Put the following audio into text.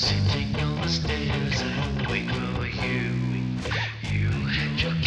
Sitting on the stairs and wait for you. You had your